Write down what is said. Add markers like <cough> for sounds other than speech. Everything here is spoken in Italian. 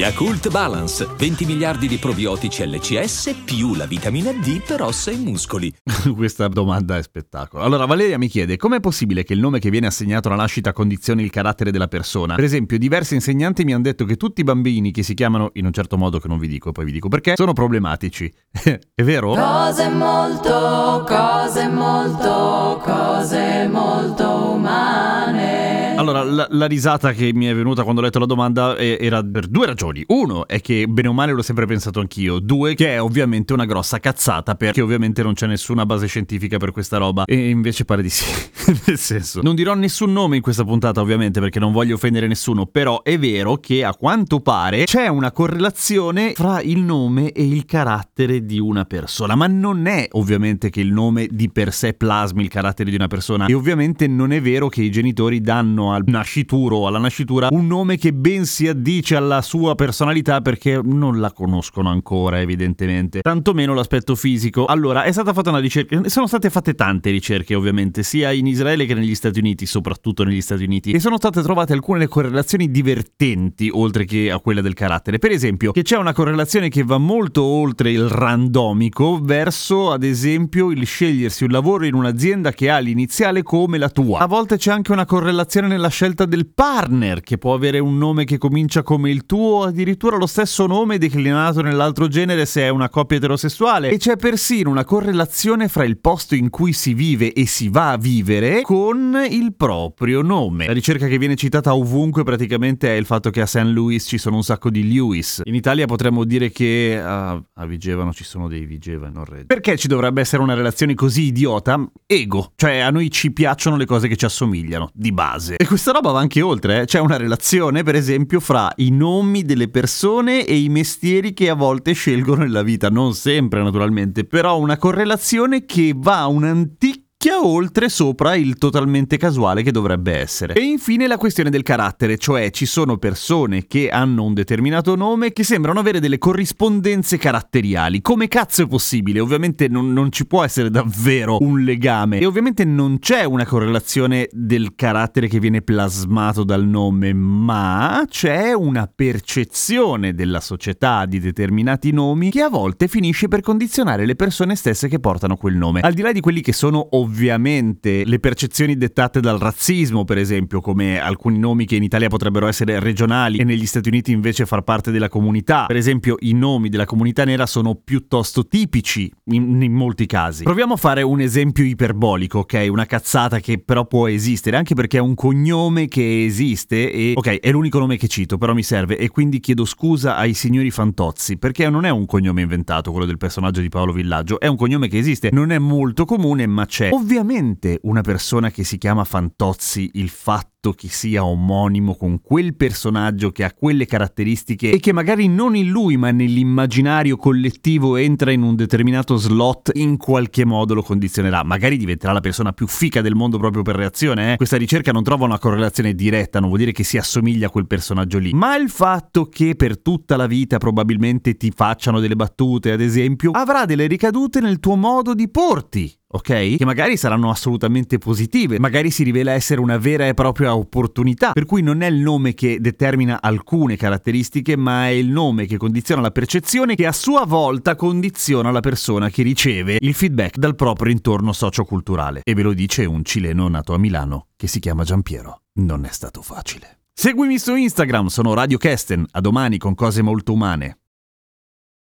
Yakult Balance, 20 miliardi di probiotici LCS più la vitamina D per ossa e muscoli. <laughs> Questa domanda è spettacolo. Allora, Valeria mi chiede: com'è possibile che il nome che viene assegnato alla nascita condizioni il carattere della persona? Per esempio, diversi insegnanti mi hanno detto che tutti i bambini che si chiamano in un certo modo che non vi dico, poi vi dico perché, sono problematici. <laughs> è vero? Cose molto, cose molto, Allora, la, la risata che mi è venuta quando ho letto la domanda è- era per due ragioni. Uno è che bene o male l'ho sempre pensato anch'io. Due, che è ovviamente una grossa cazzata perché ovviamente non c'è nessuna base scientifica per questa roba. E invece pare di sì. <laughs> Nel senso, non dirò nessun nome in questa puntata ovviamente perché non voglio offendere nessuno, però è vero che a quanto pare c'è una correlazione fra il nome e il carattere di una persona, ma non è ovviamente che il nome di per sé plasmi il carattere di una persona. E ovviamente non è vero che i genitori danno al nascituro o alla nascitura un nome che ben si addice alla sua personalità perché non la conoscono ancora evidentemente, tantomeno l'aspetto fisico. Allora, è stata fatta una ricerca, sono state fatte tante ricerche ovviamente, sia in Israele che negli Stati Uniti, soprattutto negli Stati Uniti, e sono state trovate alcune correlazioni divertenti oltre che a quella del carattere. Per esempio, che c'è una correlazione che va molto oltre il randomico verso, ad esempio, il scegliersi un lavoro in un'azienda che ha l'iniziale come la tua. A volte c'è anche una correlazione nella scelta del partner, che può avere un nome che comincia come il tuo, addirittura lo stesso nome declinato nell'altro genere se è una coppia eterosessuale. E c'è persino una correlazione fra il posto in cui si vive e si va a vivere con il proprio nome. La ricerca che viene citata ovunque praticamente è il fatto che a St. Louis ci sono un sacco di Lewis. In Italia potremmo dire che a, a Vigevano ci sono dei Vigeva non Reggio. Perché ci dovrebbe essere una relazione così idiota? Ego. Cioè a noi ci piacciono le cose che ci assomigliano, di base. E questa roba va anche oltre, eh. C'è una relazione, per esempio, fra i nomi delle persone e i mestieri che a volte scelgono nella vita. Non sempre, naturalmente, però una correlazione che va un'antica oltre sopra il totalmente casuale che dovrebbe essere. E infine la questione del carattere, cioè ci sono persone che hanno un determinato nome che sembrano avere delle corrispondenze caratteriali. Come cazzo è possibile? Ovviamente non, non ci può essere davvero un legame e ovviamente non c'è una correlazione del carattere che viene plasmato dal nome, ma c'è una percezione della società di determinati nomi che a volte finisce per condizionare le persone stesse che portano quel nome. Al di là di quelli che sono ovviamente le percezioni dettate dal razzismo, per esempio, come alcuni nomi che in Italia potrebbero essere regionali e negli Stati Uniti invece far parte della comunità. Per esempio, i nomi della comunità nera sono piuttosto tipici in, in molti casi. Proviamo a fare un esempio iperbolico, ok? Una cazzata che però può esistere, anche perché è un cognome che esiste e ok, è l'unico nome che cito, però mi serve e quindi chiedo scusa ai signori Fantozzi, perché non è un cognome inventato quello del personaggio di Paolo Villaggio, è un cognome che esiste, non è molto comune, ma c'è. Ovviamente una persona che si chiama Fantozzi, il fatto che sia omonimo con quel personaggio che ha quelle caratteristiche e che magari non in lui ma nell'immaginario collettivo entra in un determinato slot in qualche modo lo condizionerà magari diventerà la persona più fica del mondo proprio per reazione eh? questa ricerca non trova una correlazione diretta non vuol dire che si assomiglia a quel personaggio lì ma il fatto che per tutta la vita probabilmente ti facciano delle battute ad esempio avrà delle ricadute nel tuo modo di porti ok? Che magari saranno assolutamente positive, magari si rivela essere una vera e propria opportunità, per cui non è il nome che determina alcune caratteristiche, ma è il nome che condiziona la percezione che a sua volta condiziona la persona che riceve il feedback dal proprio intorno socioculturale. E ve lo dice un cileno nato a Milano che si chiama Giampiero. Non è stato facile. Seguimi su Instagram, sono Radio Kesten, a domani con cose molto umane.